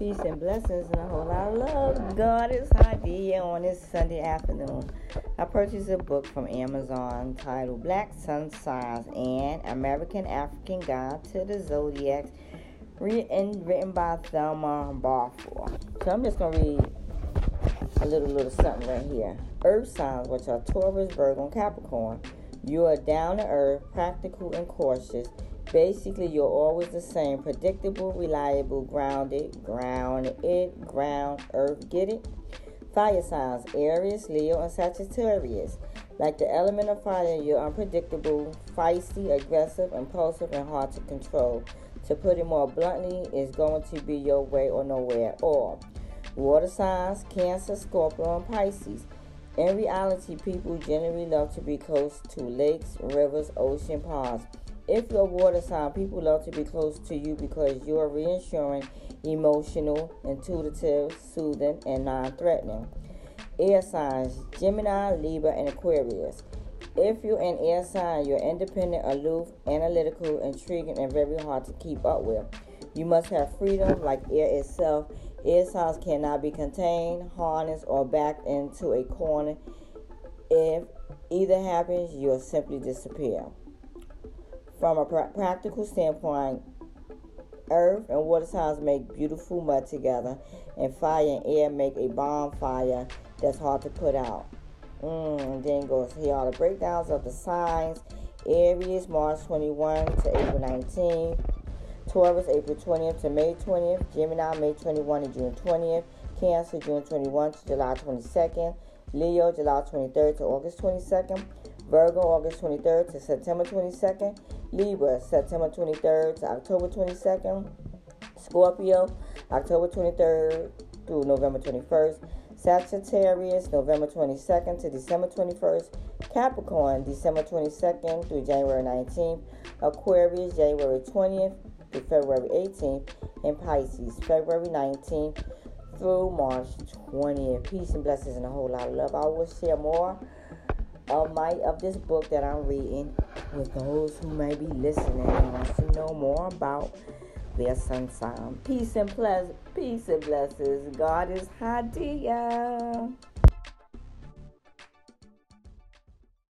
Peace and blessings and a whole lot of love. Goddess Hadiyah on this Sunday afternoon. I purchased a book from Amazon titled Black Sun Signs and American African Guide to the Zodiac, written, written by Thelma Balfour. So I'm just going to read a little, little something right here. Earth signs, which are Taurus, Virgo, and Capricorn. You are down to earth, practical, and cautious. Basically, you're always the same predictable, reliable, grounded, grounded, ground, earth. Get it? Fire signs Aries, Leo, and Sagittarius. Like the element of fire, you're unpredictable, feisty, aggressive, impulsive, and hard to control. To put it more bluntly, it's going to be your way or nowhere at all. Water signs Cancer, Scorpio, and Pisces. In reality, people generally love to be close to lakes, rivers, ocean, ponds. If you're a water sign, people love to be close to you because you are reassuring, emotional, intuitive, soothing, and non threatening. Air signs Gemini, Libra, and Aquarius. If you're an air sign, you're independent, aloof, analytical, intriguing, and very hard to keep up with. You must have freedom like air itself. Air signs cannot be contained, harnessed, or backed into a corner. If either happens, you'll simply disappear. From a pra- practical standpoint, earth and water signs make beautiful mud together, and fire and air make a bonfire that's hard to put out. Mm, then goes here are the breakdowns of the signs. Aries, March 21 to April 19. Taurus, April 20th to May 20th. Gemini, May 21 to June 20th. Cancer, June 21 to July 22nd. Leo, July 23rd to August 22nd. Virgo, August 23rd to September 22nd. Libra, September 23rd to October 22nd. Scorpio, October 23rd through November 21st. Sagittarius, November 22nd to December 21st. Capricorn, December 22nd through January 19th. Aquarius, January 20th through February 18th. And Pisces, February 19th through March 20th. Peace and blessings and a whole lot of love. I will share more of my of this book that I'm reading with those who may be listening and want to know more about their sun sign. Peace and bless, peace and blessings. God is Hadia.